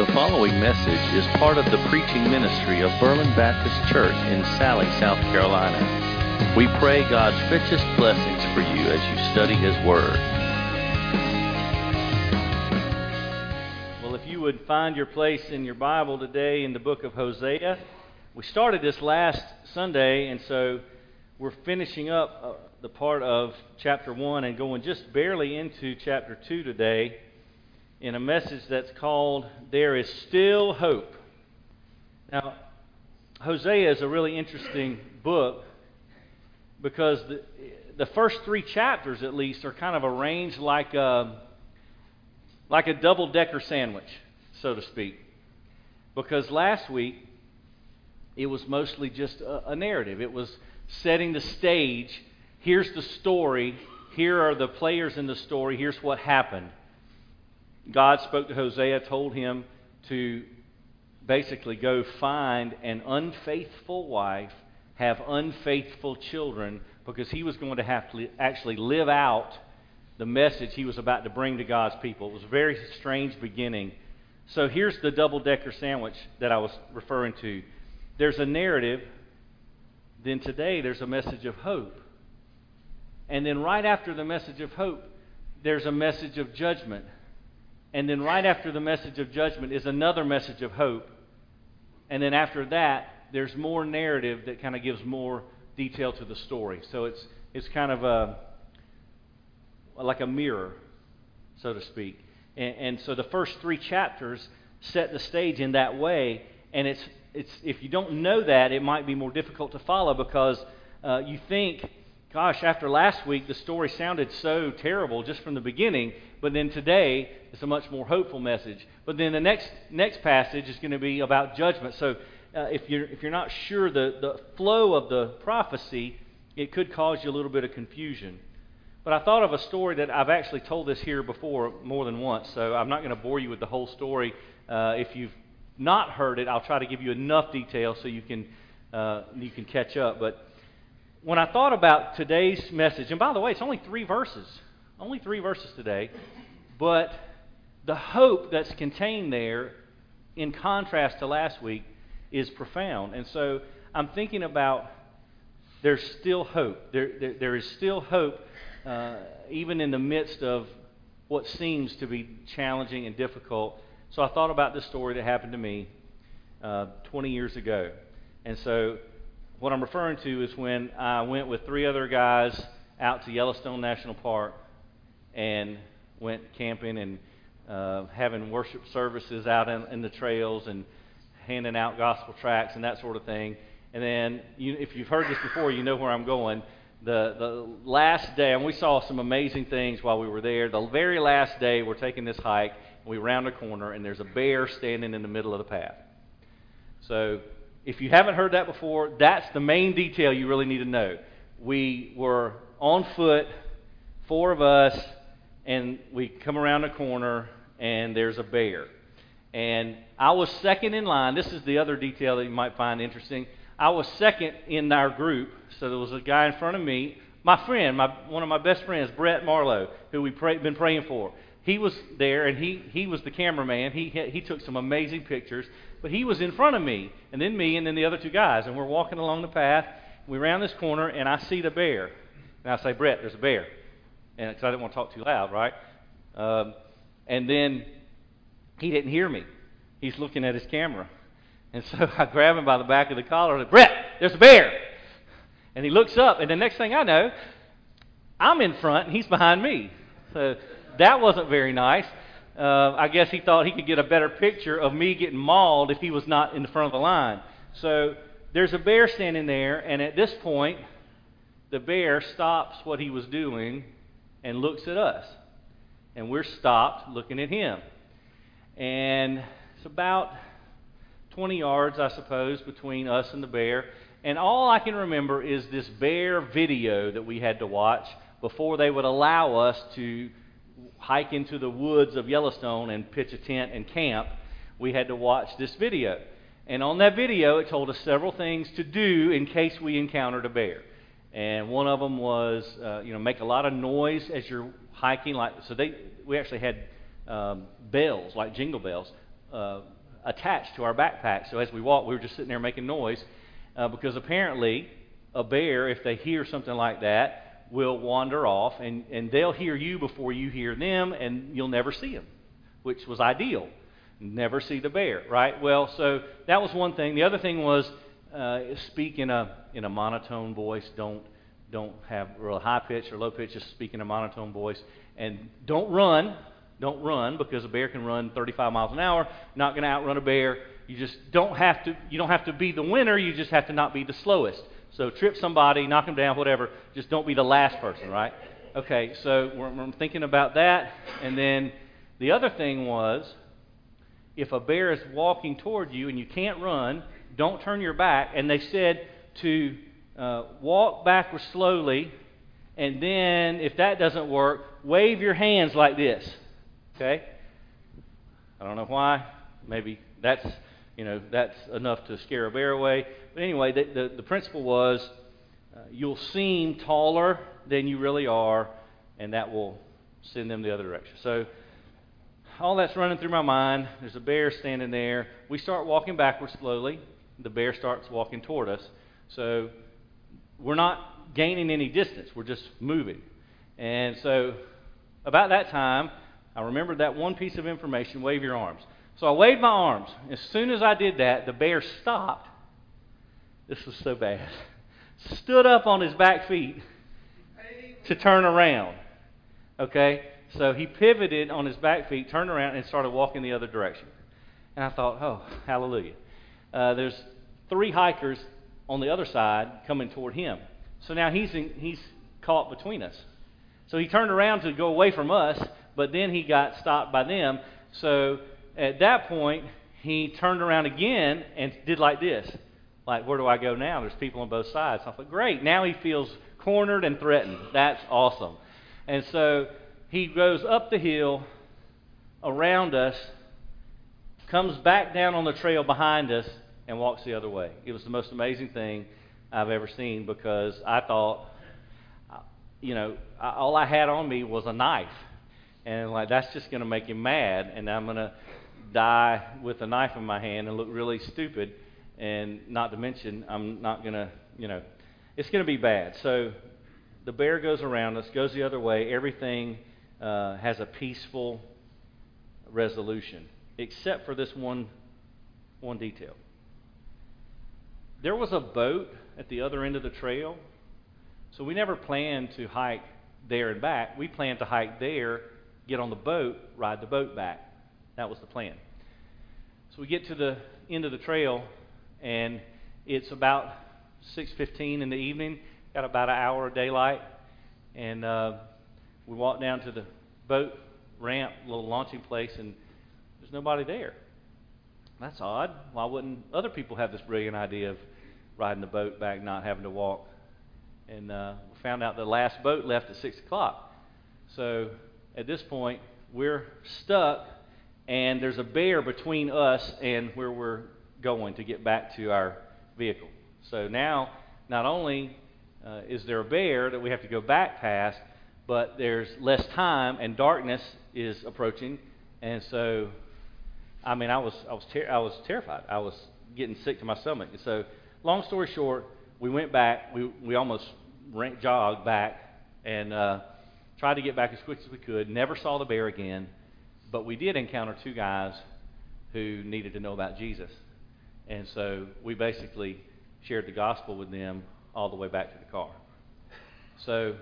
The following message is part of the preaching ministry of Berlin Baptist Church in Salley, South Carolina. We pray God's richest blessings for you as you study His Word. Well, if you would find your place in your Bible today in the book of Hosea, we started this last Sunday, and so we're finishing up uh, the part of chapter 1 and going just barely into chapter 2 today in a message that's called There is Still Hope. Now, Hosea is a really interesting book because the, the first three chapters, at least, are kind of arranged like a, like a double decker sandwich, so to speak. Because last week, it was mostly just a, a narrative, it was setting the stage. Here's the story. Here are the players in the story. Here's what happened. God spoke to Hosea, told him to basically go find an unfaithful wife, have unfaithful children, because he was going to have to actually live out the message he was about to bring to God's people. It was a very strange beginning. So here's the double decker sandwich that I was referring to. There's a narrative, then today there's a message of hope. And then right after the message of hope, there's a message of judgment. And then right after the message of judgment is another message of hope. And then after that, there's more narrative that kind of gives more detail to the story. So it's, it's kind of a, like a mirror, so to speak. And, and so the first three chapters set the stage in that way. And it's, it's, if you don't know that, it might be more difficult to follow because uh, you think Gosh, after last week, the story sounded so terrible just from the beginning, but then today it's a much more hopeful message. But then the next, next passage is going to be about judgment. So uh, if, you're, if you're not sure the, the flow of the prophecy, it could cause you a little bit of confusion. But I thought of a story that I've actually told this here before more than once, so I'm not going to bore you with the whole story. Uh, if you've not heard it, I'll try to give you enough detail so you can, uh, you can catch up. But when I thought about today's message, and by the way, it's only three verses, only three verses today, but the hope that's contained there, in contrast to last week, is profound. And so I'm thinking about there's still hope. There, there, there is still hope, uh, even in the midst of what seems to be challenging and difficult. So I thought about this story that happened to me uh, 20 years ago. And so what I'm referring to is when I went with three other guys out to Yellowstone National Park and went camping and uh, having worship services out in, in, the trails and handing out gospel tracts and that sort of thing. And then, you, if you've heard this before, you know where I'm going. The, the last day, and we saw some amazing things while we were there. The very last day, we're taking this hike, we round a corner, and there's a bear standing in the middle of the path. So if you haven't heard that before, that's the main detail you really need to know. We were on foot, four of us, and we come around a corner, and there's a bear. And I was second in line. This is the other detail that you might find interesting. I was second in our group, so there was a guy in front of me. My friend, my, one of my best friends, Brett Marlowe, who we've pray, been praying for he was there and he, he was the cameraman. He, he took some amazing pictures, but he was in front of me, and then me, and then the other two guys. And we're walking along the path. We round this corner, and I see the bear. And I say, Brett, there's a bear. And because I didn't want to talk too loud, right? Um, and then he didn't hear me. He's looking at his camera. And so I grab him by the back of the collar and say, Brett, there's a bear. And he looks up, and the next thing I know, I'm in front, and he's behind me. So that wasn't very nice. Uh, I guess he thought he could get a better picture of me getting mauled if he was not in the front of the line. So there's a bear standing there, and at this point, the bear stops what he was doing and looks at us. And we're stopped looking at him. And it's about 20 yards, I suppose, between us and the bear. And all I can remember is this bear video that we had to watch before they would allow us to hike into the woods of Yellowstone and pitch a tent and camp, we had to watch this video. And on that video, it told us several things to do in case we encountered a bear. And one of them was, uh, you know, make a lot of noise as you're hiking. Like so, they we actually had um, bells like jingle bells uh, attached to our backpack. So as we walked, we were just sitting there making noise uh, because apparently a bear, if they hear something like that, will wander off and, and they'll hear you before you hear them and you'll never see them, which was ideal. Never see the bear, right? Well, so that was one thing. The other thing was uh, speak in a, in a monotone voice. Don't, don't have real high pitch or low pitch, just speak in a monotone voice. And don't run. Don't run because a bear can run 35 miles an hour. Not going to outrun a bear. You just don't have to. You don't have to be the winner. You just have to not be the slowest. So trip somebody, knock them down, whatever. Just don't be the last person, right? Okay. So we're, we're thinking about that, and then the other thing was, if a bear is walking toward you and you can't run, don't turn your back. And they said to uh, walk backwards slowly, and then if that doesn't work, wave your hands like this. Okay? I don't know why. Maybe that's you know that's enough to scare a bear away. But anyway, the the, the principle was uh, you'll seem taller than you really are, and that will send them the other direction. So all that's running through my mind. There's a bear standing there. We start walking backwards slowly. The bear starts walking toward us. So we're not gaining any distance. We're just moving. And so about that time, I remembered that one piece of information wave your arms. So I waved my arms. As soon as I did that, the bear stopped. This was so bad. Stood up on his back feet to turn around. Okay? So he pivoted on his back feet, turned around, and started walking the other direction. And I thought, oh, hallelujah. Uh, there's three hikers on the other side coming toward him. So now he's, in, he's caught between us. So he turned around to go away from us, but then he got stopped by them. So at that point, he turned around again and did like this. Like, where do I go now? There's people on both sides. So I thought, great. Now he feels cornered and threatened. That's awesome. And so he goes up the hill around us, comes back down on the trail behind us, and walks the other way. It was the most amazing thing I've ever seen because I thought, you know, all I had on me was a knife and like that's just going to make him mad, and I'm going to die with a knife in my hand and look really stupid, and not to mention I'm not going to, you know, it's going to be bad. So the bear goes around us, goes the other way. Everything uh, has a peaceful resolution, except for this one one detail. There was a boat at the other end of the trail, so we never planned to hike there and back. We planned to hike there get on the boat, ride the boat back. That was the plan. So we get to the end of the trail, and it's about 6:15 in the evening. Got about an hour of daylight, and uh, we walk down to the boat ramp, little launching place, and there's nobody there. That's odd. Why wouldn't other people have this brilliant idea of riding the boat back, not having to walk? And uh, we found out the last boat left at six o'clock. So at this point, we're stuck, and there's a bear between us and where we're going to get back to our vehicle. So now, not only uh, is there a bear that we have to go back past, but there's less time, and darkness is approaching, and so, I mean, I was I was ter- I was terrified. I was getting sick to my stomach. And so, long story short, we went back. We we almost ran, jogged back, and uh, tried to get back as quick as we could, never saw the bear again, but we did encounter two guys who needed to know about Jesus. And so we basically shared the gospel with them all the way back to the car. So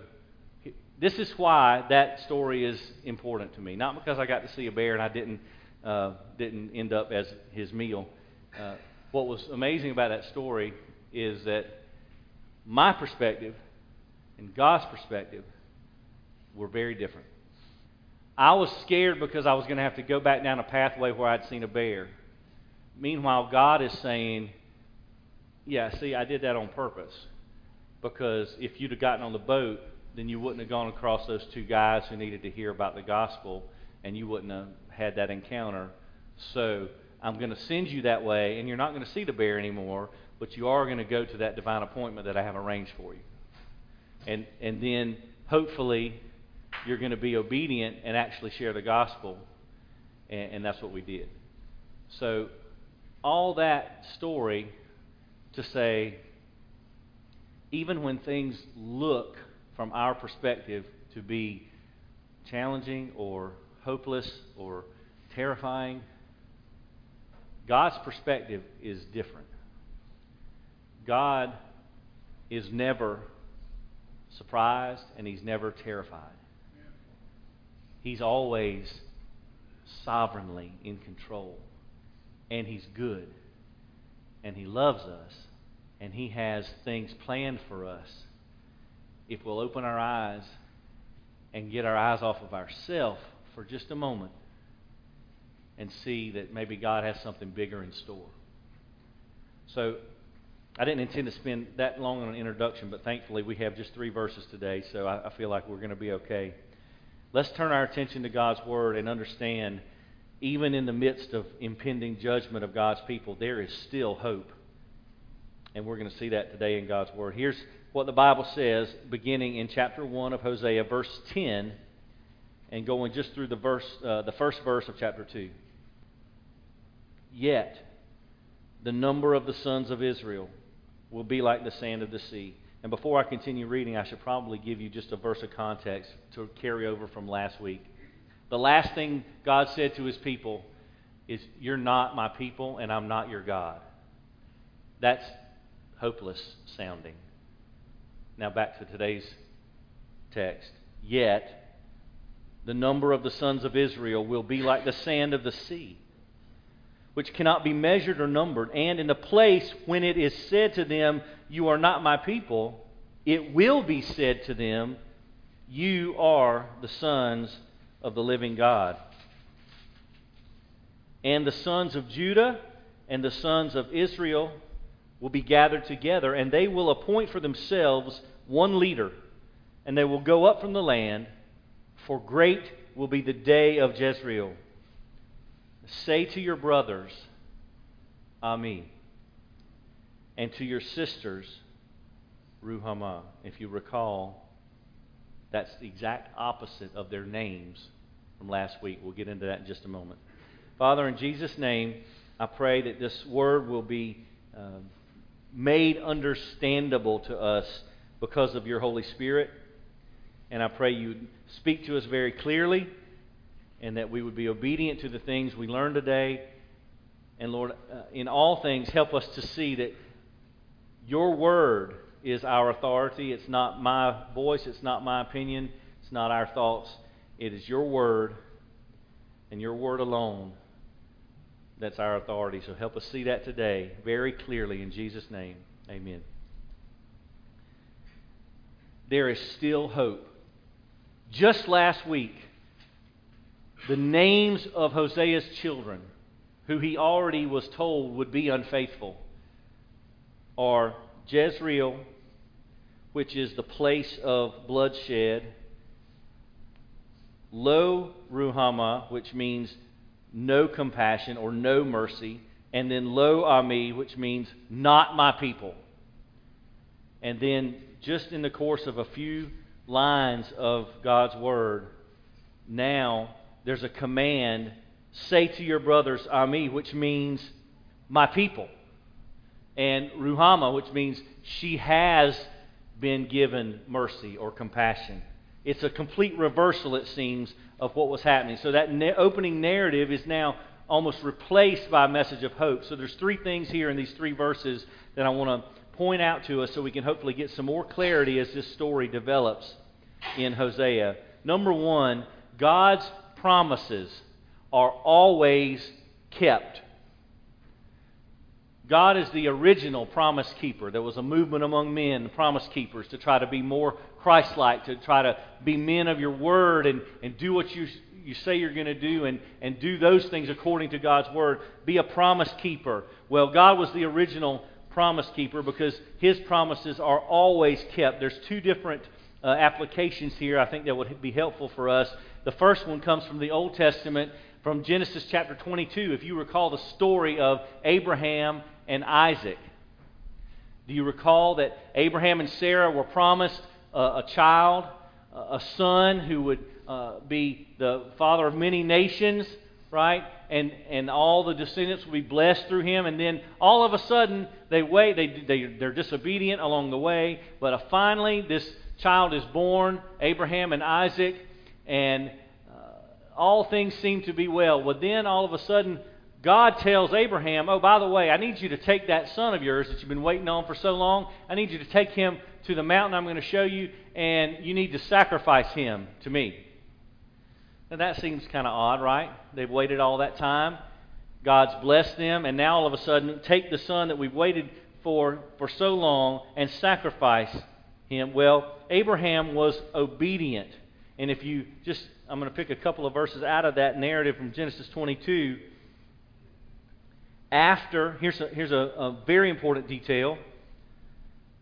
this is why that story is important to me. Not because I got to see a bear and I didn't uh, didn't end up as his meal. Uh, what was amazing about that story is that my perspective and God's perspective were very different. I was scared because I was going to have to go back down a pathway where I'd seen a bear. Meanwhile, God is saying, Yeah, see, I did that on purpose. Because if you'd have gotten on the boat, then you wouldn't have gone across those two guys who needed to hear about the gospel, and you wouldn't have had that encounter. So I'm going to send you that way, and you're not going to see the bear anymore, but you are going to go to that divine appointment that I have arranged for you. And, and then hopefully you're going to be obedient and actually share the gospel. And, and that's what we did. So, all that story to say, even when things look from our perspective to be challenging or hopeless or terrifying, God's perspective is different. God is never surprised and he's never terrified. He's always sovereignly in control. And he's good. And he loves us. And he has things planned for us if we'll open our eyes and get our eyes off of ourselves for just a moment and see that maybe God has something bigger in store. So, I didn't intend to spend that long on an introduction, but thankfully we have just three verses today, so I, I feel like we're going to be okay. Let's turn our attention to God's Word and understand, even in the midst of impending judgment of God's people, there is still hope. And we're going to see that today in God's Word. Here's what the Bible says, beginning in chapter 1 of Hosea, verse 10, and going just through the, verse, uh, the first verse of chapter 2. Yet, the number of the sons of Israel will be like the sand of the sea. And before I continue reading, I should probably give you just a verse of context to carry over from last week. The last thing God said to his people is, You're not my people, and I'm not your God. That's hopeless sounding. Now back to today's text. Yet, the number of the sons of Israel will be like the sand of the sea which cannot be measured or numbered. And in the place when it is said to them, You are not my people, it will be said to them, You are the sons of the living God. And the sons of Judah and the sons of Israel will be gathered together, and they will appoint for themselves one leader, and they will go up from the land, for great will be the day of Jezreel. Say to your brothers, Ami, and to your sisters, Ruhamah. If you recall, that's the exact opposite of their names from last week. We'll get into that in just a moment. Father, in Jesus' name, I pray that this word will be uh, made understandable to us because of your Holy Spirit. And I pray you speak to us very clearly and that we would be obedient to the things we learned today. And Lord, uh, in all things, help us to see that your word is our authority. It's not my voice, it's not my opinion, it's not our thoughts. It is your word and your word alone that's our authority. So help us see that today very clearly in Jesus' name. Amen. There is still hope. Just last week, the names of Hosea's children, who he already was told would be unfaithful, are Jezreel, which is the place of bloodshed, Lo Ruhamah, which means no compassion or no mercy, and then Lo Ami, which means not my people. And then, just in the course of a few lines of God's Word, now there's a command say to your brothers, Ami, which means my people. And Ruhamah, which means she has been given mercy or compassion. It's a complete reversal, it seems, of what was happening. So that na- opening narrative is now almost replaced by a message of hope. So there's three things here in these three verses that I want to point out to us so we can hopefully get some more clarity as this story develops in Hosea. Number one, God's promises are always kept. God is the original promise keeper. There was a movement among men, promise keepers, to try to be more Christ like, to try to be men of your word and, and do what you, you say you're going to do and, and do those things according to God's word. Be a promise keeper. Well, God was the original promise keeper because his promises are always kept. There's two different uh, applications here I think that would be helpful for us. The first one comes from the Old Testament, from Genesis chapter 22. If you recall the story of Abraham and Isaac, do you recall that Abraham and Sarah were promised a child, a son who would uh, be the father of many nations? right? And and all the descendants will be blessed through him. And then all of a sudden they wait, they, they they're disobedient along the way. But uh, finally, this child is born, Abraham and Isaac, and uh, all things seem to be well. Well, then all of a sudden. God tells Abraham, Oh, by the way, I need you to take that son of yours that you've been waiting on for so long. I need you to take him to the mountain I'm going to show you, and you need to sacrifice him to me. Now that seems kind of odd, right? They've waited all that time. God's blessed them, and now all of a sudden, take the son that we've waited for for so long and sacrifice him. Well, Abraham was obedient. And if you just, I'm going to pick a couple of verses out of that narrative from Genesis 22. After, here's a, here's a, a very important detail.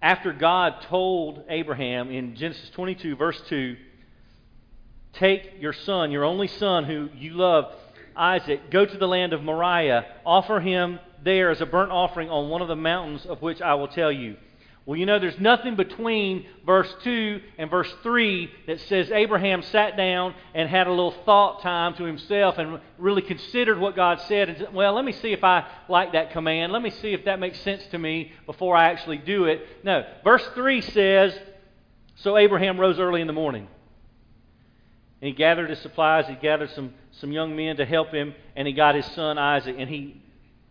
After God told Abraham in Genesis 22, verse 2, Take your son, your only son who you love, Isaac, go to the land of Moriah, offer him there as a burnt offering on one of the mountains of which I will tell you. Well, you know, there's nothing between verse 2 and verse 3 that says Abraham sat down and had a little thought time to himself and really considered what God said. And, well, let me see if I like that command. Let me see if that makes sense to me before I actually do it. No. Verse 3 says So Abraham rose early in the morning and he gathered his supplies. He gathered some, some young men to help him, and he got his son Isaac, and he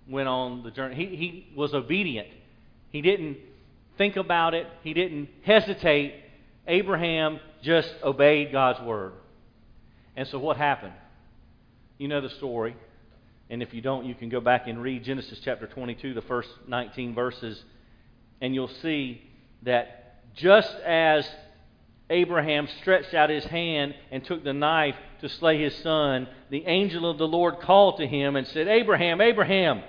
went on the journey. He, he was obedient. He didn't think about it, he didn't hesitate. Abraham just obeyed God's word. And so what happened? You know the story. And if you don't, you can go back and read Genesis chapter 22, the first 19 verses, and you'll see that just as Abraham stretched out his hand and took the knife to slay his son, the angel of the Lord called to him and said, Abraham, Abraham,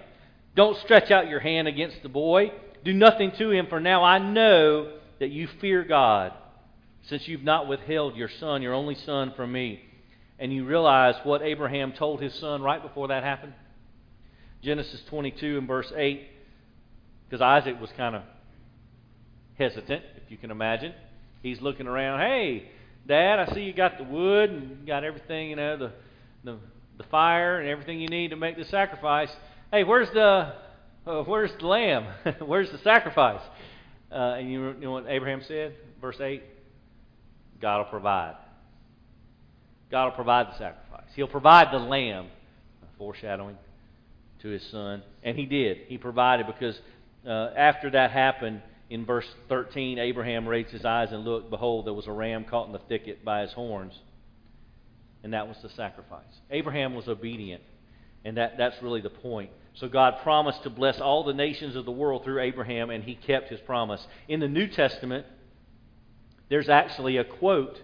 don't stretch out your hand against the boy. Do nothing to him, for now I know that you fear God, since you've not withheld your son, your only son, from me. And you realize what Abraham told his son right before that happened? Genesis 22 and verse 8, because Isaac was kind of hesitant, if you can imagine he's looking around. Hey, Dad, I see you got the wood and you got everything, you know, the the the fire and everything you need to make the sacrifice. Hey, where's the uh, where's the lamb? where's the sacrifice? Uh, and you know what Abraham said, verse eight. God will provide. God will provide the sacrifice. He'll provide the lamb, foreshadowing to his son, and he did. He provided because uh, after that happened in verse 13, Abraham raised his eyes and looked. Behold, there was a ram caught in the thicket by his horns. And that was the sacrifice. Abraham was obedient. And that, that's really the point. So God promised to bless all the nations of the world through Abraham, and he kept his promise. In the New Testament, there's actually a quote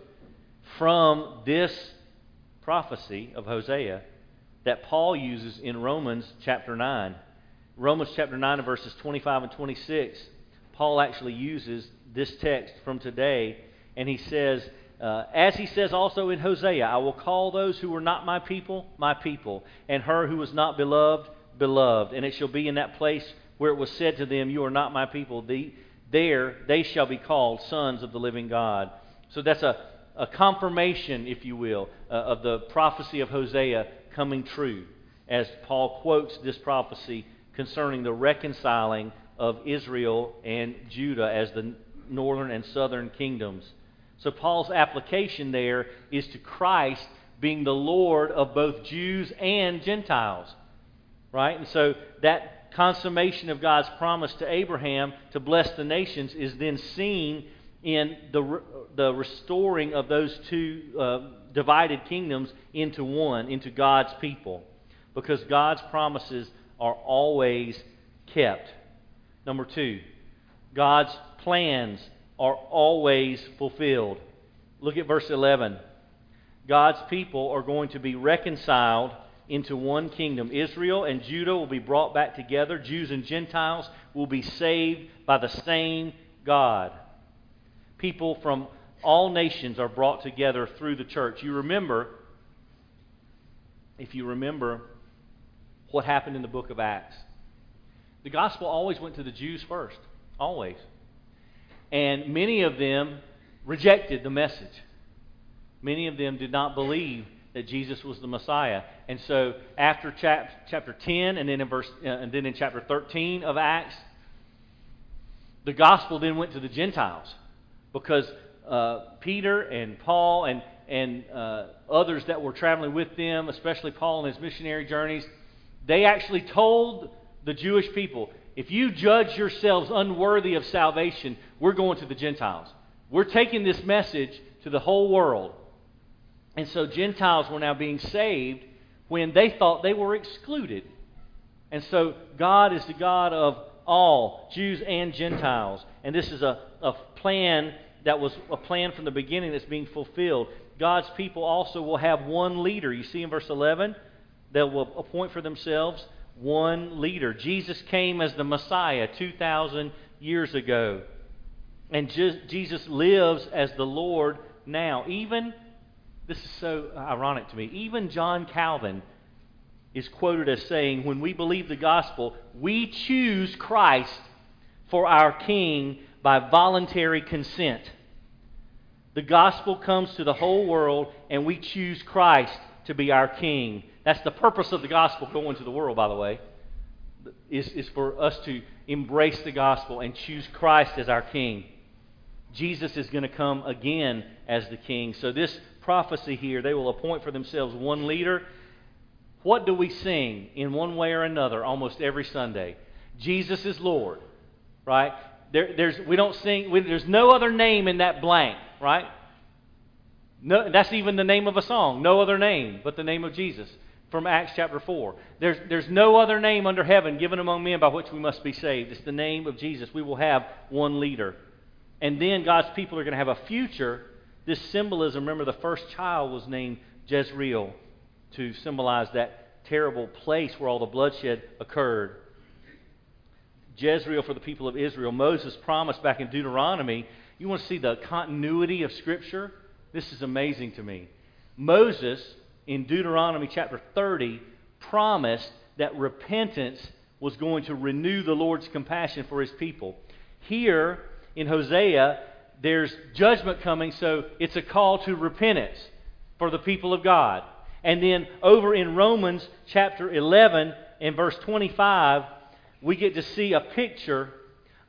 from this prophecy of Hosea that Paul uses in Romans chapter 9. Romans chapter 9 verses 25 and 26 Paul actually uses this text from today, and he says, uh, as he says also in Hosea, I will call those who were not my people, my people, and her who was not beloved, beloved. And it shall be in that place where it was said to them, You are not my people. The, there they shall be called sons of the living God. So that's a, a confirmation, if you will, uh, of the prophecy of Hosea coming true as Paul quotes this prophecy concerning the reconciling of Israel and Judah as the northern and southern kingdoms. So Paul's application there is to Christ being the Lord of both Jews and Gentiles. Right? And so that consummation of God's promise to Abraham to bless the nations is then seen in the, the restoring of those two uh, divided kingdoms into one, into God's people. Because God's promises are always kept. Number two, God's plans are always fulfilled. Look at verse 11. God's people are going to be reconciled into one kingdom. Israel and Judah will be brought back together. Jews and Gentiles will be saved by the same God. People from all nations are brought together through the church. You remember, if you remember, what happened in the book of Acts. The gospel always went to the Jews first. Always. And many of them rejected the message. Many of them did not believe that Jesus was the Messiah. And so after chap- chapter 10 and then in verse uh, and then in chapter 13 of Acts, the gospel then went to the Gentiles because uh, Peter and Paul and and uh, others that were traveling with them, especially Paul and his missionary journeys, they actually told the Jewish people, if you judge yourselves unworthy of salvation, we're going to the Gentiles. We're taking this message to the whole world. And so Gentiles were now being saved when they thought they were excluded. And so God is the God of all, Jews and Gentiles. And this is a, a plan that was a plan from the beginning that's being fulfilled. God's people also will have one leader. You see in verse 11, they will appoint for themselves one leader. Jesus came as the Messiah 2,000 years ago. And Jesus lives as the Lord now. Even, this is so ironic to me, even John Calvin is quoted as saying, When we believe the gospel, we choose Christ for our King by voluntary consent. The gospel comes to the whole world, and we choose Christ to be our King. That's the purpose of the gospel going to the world, by the way, is, is for us to embrace the gospel and choose Christ as our King. Jesus is going to come again as the King. So, this prophecy here, they will appoint for themselves one leader. What do we sing in one way or another almost every Sunday? Jesus is Lord, right? There, there's, we don't sing, we, there's no other name in that blank, right? No, that's even the name of a song. No other name but the name of Jesus from Acts chapter 4. There's, there's no other name under heaven given among men by which we must be saved. It's the name of Jesus. We will have one leader. And then God's people are going to have a future. This symbolism, remember, the first child was named Jezreel to symbolize that terrible place where all the bloodshed occurred. Jezreel for the people of Israel. Moses promised back in Deuteronomy. You want to see the continuity of Scripture? This is amazing to me. Moses, in Deuteronomy chapter 30, promised that repentance was going to renew the Lord's compassion for his people. Here in Hosea, there's judgment coming, so it's a call to repentance for the people of God. And then over in Romans chapter 11 and verse 25, we get to see a picture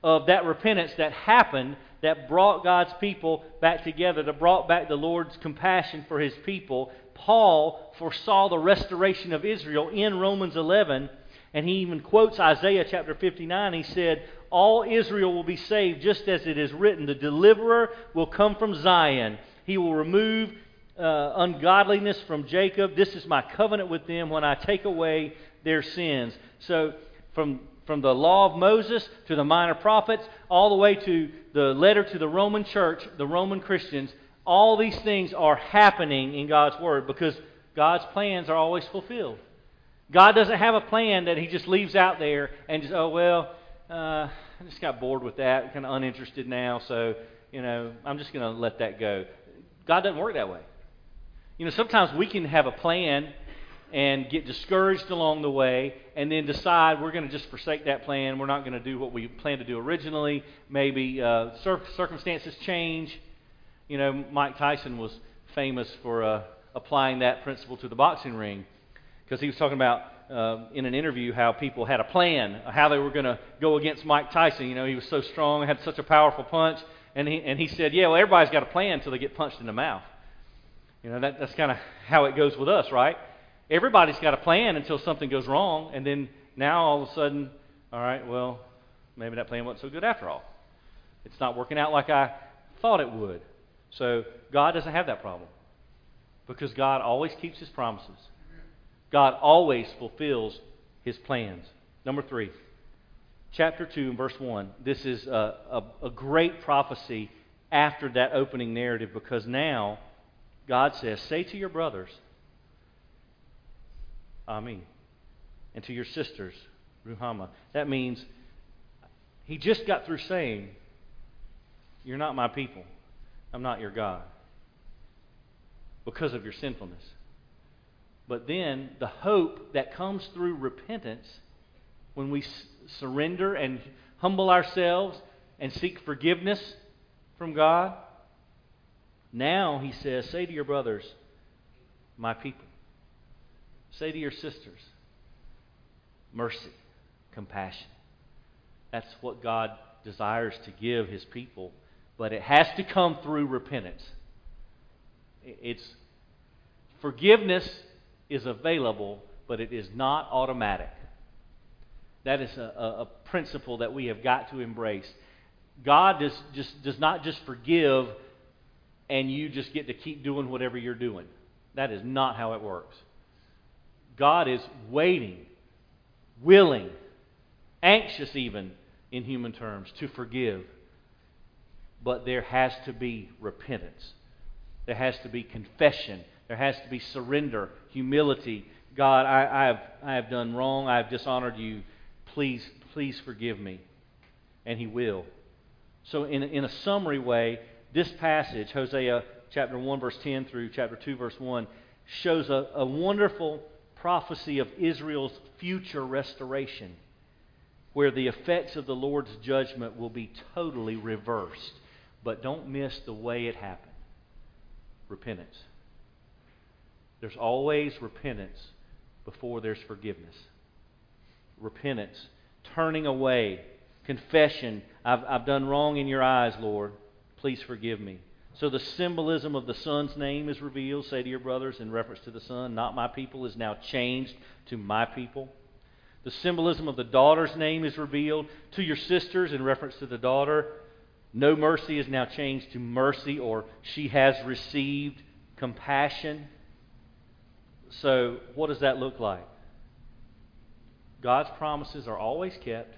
of that repentance that happened that brought God's people back together, that brought back the Lord's compassion for his people. Paul foresaw the restoration of Israel in Romans 11, and he even quotes Isaiah chapter 59. He said, All Israel will be saved, just as it is written, The deliverer will come from Zion. He will remove uh, ungodliness from Jacob. This is my covenant with them when I take away their sins. So, from from the law of Moses to the minor prophets, all the way to the letter to the Roman church, the Roman Christians, all these things are happening in God's Word because God's plans are always fulfilled. God doesn't have a plan that He just leaves out there and just, oh, well, uh, I just got bored with that, kind of uninterested now, so, you know, I'm just going to let that go. God doesn't work that way. You know, sometimes we can have a plan and get discouraged along the way and then decide we're going to just forsake that plan. We're not going to do what we planned to do originally. Maybe uh, cir- circumstances change. You know, Mike Tyson was famous for uh, applying that principle to the boxing ring because he was talking about uh, in an interview how people had a plan, how they were going to go against Mike Tyson. You know, he was so strong, had such a powerful punch. And he, and he said, Yeah, well, everybody's got a plan until they get punched in the mouth. You know, that, that's kind of how it goes with us, right? everybody's got a plan until something goes wrong, and then now all of a sudden, all right, well, maybe that plan wasn't so good after all. It's not working out like I thought it would. So God doesn't have that problem because God always keeps his promises. God always fulfills his plans. Number three, chapter 2 and verse 1. This is a, a, a great prophecy after that opening narrative because now God says, Say to your brothers, Ami. And to your sisters, Ruhamah. That means he just got through saying, You're not my people. I'm not your God. Because of your sinfulness. But then the hope that comes through repentance when we surrender and humble ourselves and seek forgiveness from God. Now, he says, say to your brothers, my people. Say to your sisters, mercy, compassion. That's what God desires to give his people, but it has to come through repentance. It's forgiveness is available, but it is not automatic. That is a, a, principle that we have got to embrace. God does, just, does not just forgive and you just get to keep doing whatever you're doing. That is not how it works. God is waiting, willing, anxious even in human terms to forgive. But there has to be repentance. There has to be confession. There has to be surrender, humility. God, I, I, have, I have done wrong. I have dishonored you. Please, please forgive me. And He will. So, in, in a summary way, this passage, Hosea chapter 1, verse 10 through chapter 2, verse 1, shows a, a wonderful prophecy of Israel's future restoration, where the effects of the Lord's judgment will be totally reversed. But don't miss the way it happened repentance. There's always repentance before there's forgiveness. Repentance, turning away, confession. I've, I've done wrong in your eyes, Lord. Please forgive me. So the symbolism of the Son's name is revealed. Say to your brothers in reference to the Son, not my people is now changed to my people. The symbolism of the daughter's name is revealed. To your sisters in reference to the daughter, no mercy is now changed to mercy, or she has received compassion. So, what does that look like? God's promises are always kept,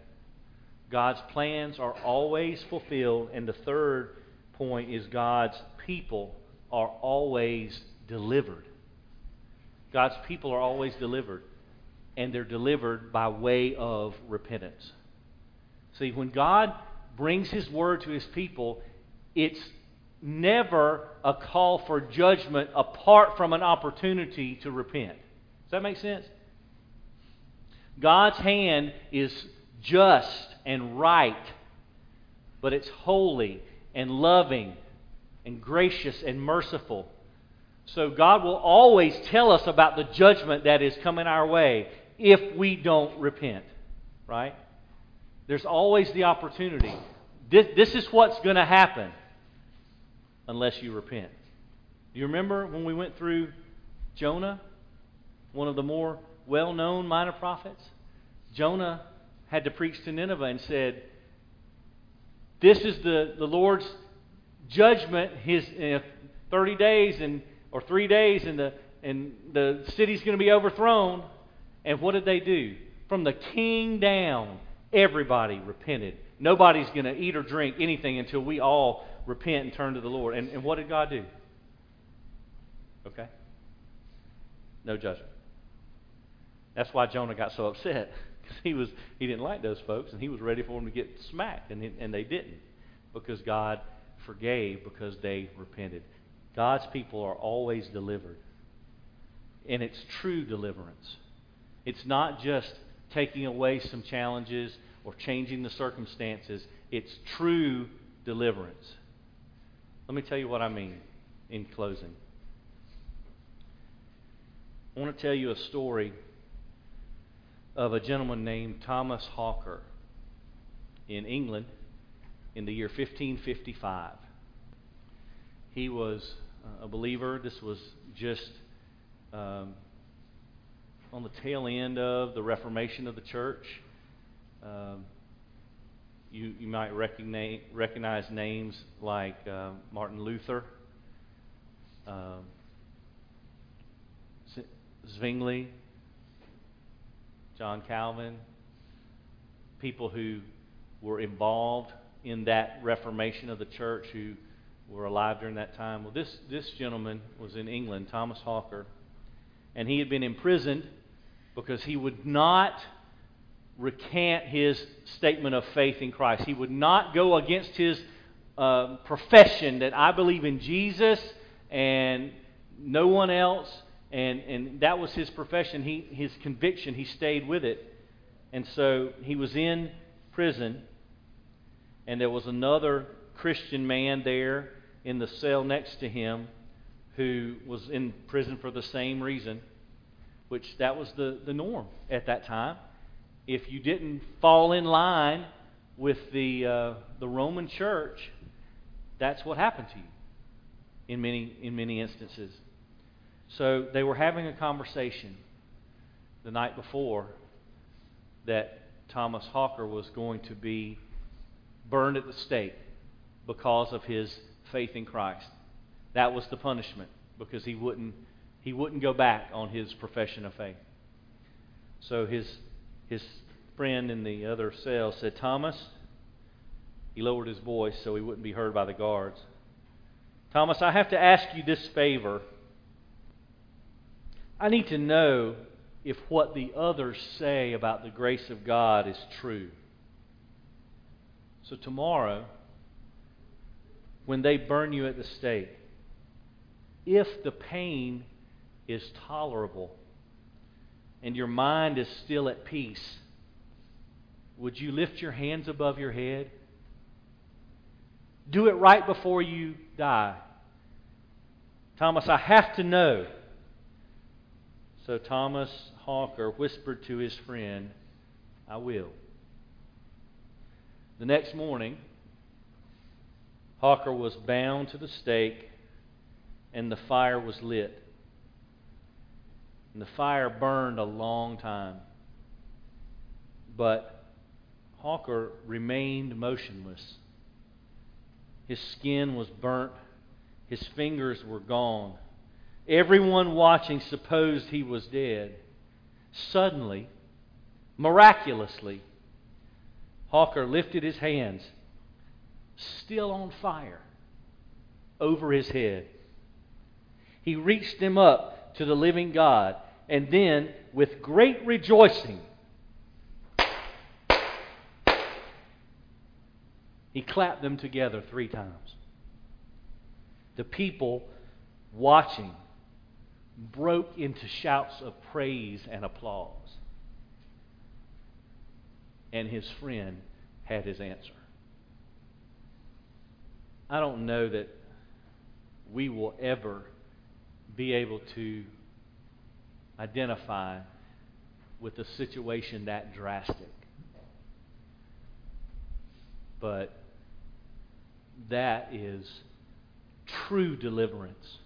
God's plans are always fulfilled, and the third point is God's people are always delivered. God's people are always delivered, and they're delivered by way of repentance. See, when God brings His word to His people, it's never a call for judgment apart from an opportunity to repent. Does that make sense? God's hand is just and right, but it's holy and loving and gracious and merciful. So God will always tell us about the judgment that is coming our way if we don't repent, right? There's always the opportunity. This, this is what's going to happen unless you repent. Do you remember when we went through Jonah, one of the more well known minor prophets? Jonah had to preach to Nineveh and said, this is the, the Lord's judgment. His uh, 30 days and or three days, and the and the city's going to be overthrown. And what did they do? From the king down, everybody repented. Nobody's going to eat or drink anything until we all repent and turn to the Lord. And, and what did God do? Okay? No judgment. That's why Jonah got so upset because he was he didn't like those folks and he was ready for them to get smacked and and they didn't because God forgave because they repented. God's people are always delivered. And it's true deliverance. It's not just taking away some challenges or changing the circumstances. It's true deliverance. Let me tell you what I mean in closing. I want to tell you a story of a gentleman named Thomas Hawker in England in the year 1555. He was a believer. This was just um, on the tail end of the Reformation of the church. Um, you, you might recognize, recognize names like uh, Martin Luther, um, Zwingli, John Calvin, people who were involved in that reformation of the church who were alive during that time. Well, this, this gentleman was in England, Thomas Hawker, and he had been imprisoned because he would not recant his statement of faith in Christ. He would not go against his uh, profession that I believe in Jesus and no one else and, and that was his profession, he, his conviction. He stayed with it. And so he was in prison, and there was another Christian man there in the cell next to him who was in prison for the same reason, which that was the, the norm at that time. If you didn't fall in line with the, uh, the Roman church, that's what happened to you in many, in many instances. So they were having a conversation the night before that Thomas Hawker was going to be burned at the stake because of his faith in Christ. That was the punishment because he wouldn't he wouldn't go back on his profession of faith. So his his friend in the other cell said, "Thomas." He lowered his voice so he wouldn't be heard by the guards. Thomas, I have to ask you this favor. I need to know if what the others say about the grace of God is true. So tomorrow, when they burn you at the stake, if the pain is tolerable and your mind is still at peace, would you lift your hands above your head? Do it right before you die. Thomas, I have to know. So Thomas Hawker whispered to his friend, I will. The next morning, Hawker was bound to the stake and the fire was lit. And the fire burned a long time. But Hawker remained motionless. His skin was burnt, his fingers were gone. Everyone watching supposed he was dead. Suddenly, miraculously, Hawker lifted his hands, still on fire, over his head. He reached them up to the living God, and then, with great rejoicing, he clapped them together three times. The people watching broke into shouts of praise and applause. And his friend had his answer. I don't know that we will ever be able to identify with a situation that drastic. But that is true deliverance.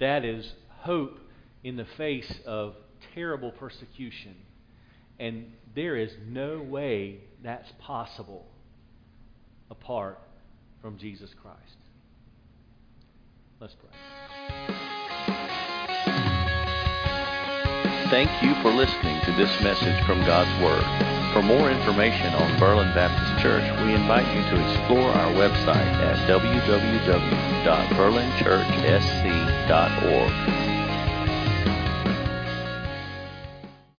That is hope in the face of terrible persecution. And there is no way that's possible apart from Jesus Christ. Let's pray. Thank you for listening to this message from God's Word. For more information on Berlin Baptist Church, we invite you to explore our website at www.berlinchurchsc.org